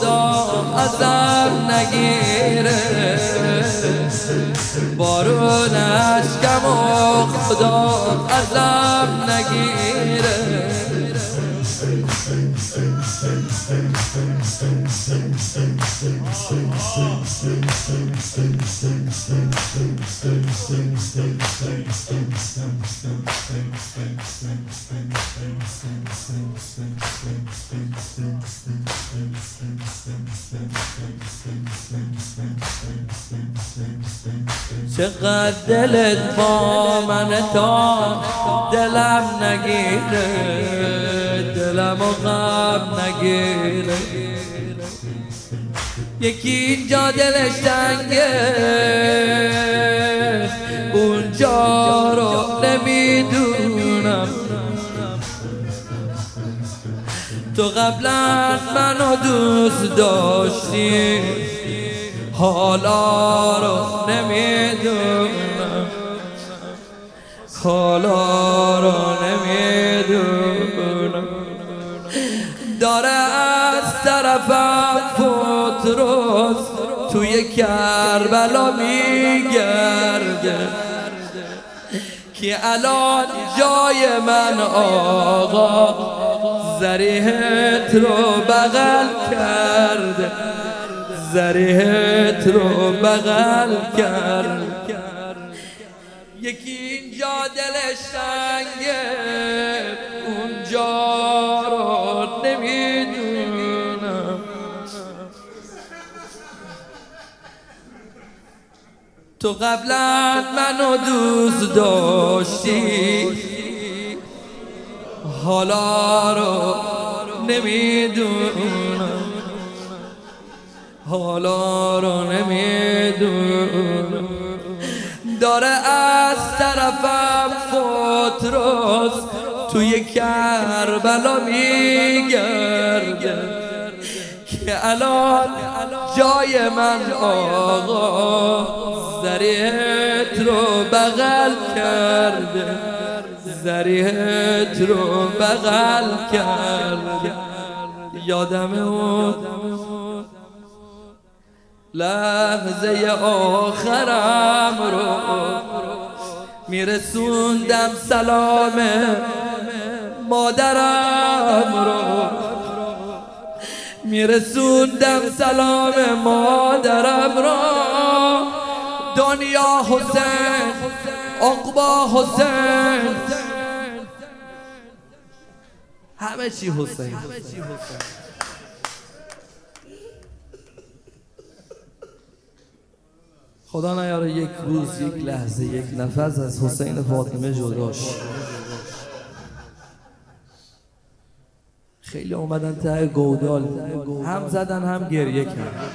خدا ازم نگیره. بارون اشکم و خدا ازم نگیره. چقدر دلت با من تا دلم نگیره دلم و غم نگیره. یکی اینجا دلش تنگه اونجا رو نمی‌دونم. تو قبلا منو دوست داشتی. حالا رو نمی‌دونم. حالا رو نمی‌دونم. داره از طرفم فوت روز توی کربلا میگرده. که الان جای من آقا؟ زریحت رو بغل کرده. زریحت رو بغل کرد. یکی اینجا دلش تنگه اونجا رو نمی‌دونم. تو قبلا منو دوست داشتی حالا رو نمی‌دونم. حالا رو نمی‌دونم. داره از طرفم فوت روز توی کربلا میگرده. که الان جای من آقا زریحت رو بغل کرده. زریحت رو بغل کرده. یادم اون لحظه آخرم رو میرسوندم سلام مادرم رو. میرسوندم سلام مادرم رو. دنیا حسین اقبا حسین. همه چی حسین. خدا نیاره یک روز یک لحظه یک نفس از حسین فاطمه جداش. خیلی اومدن ته گودال هم زدن هم گریه کرد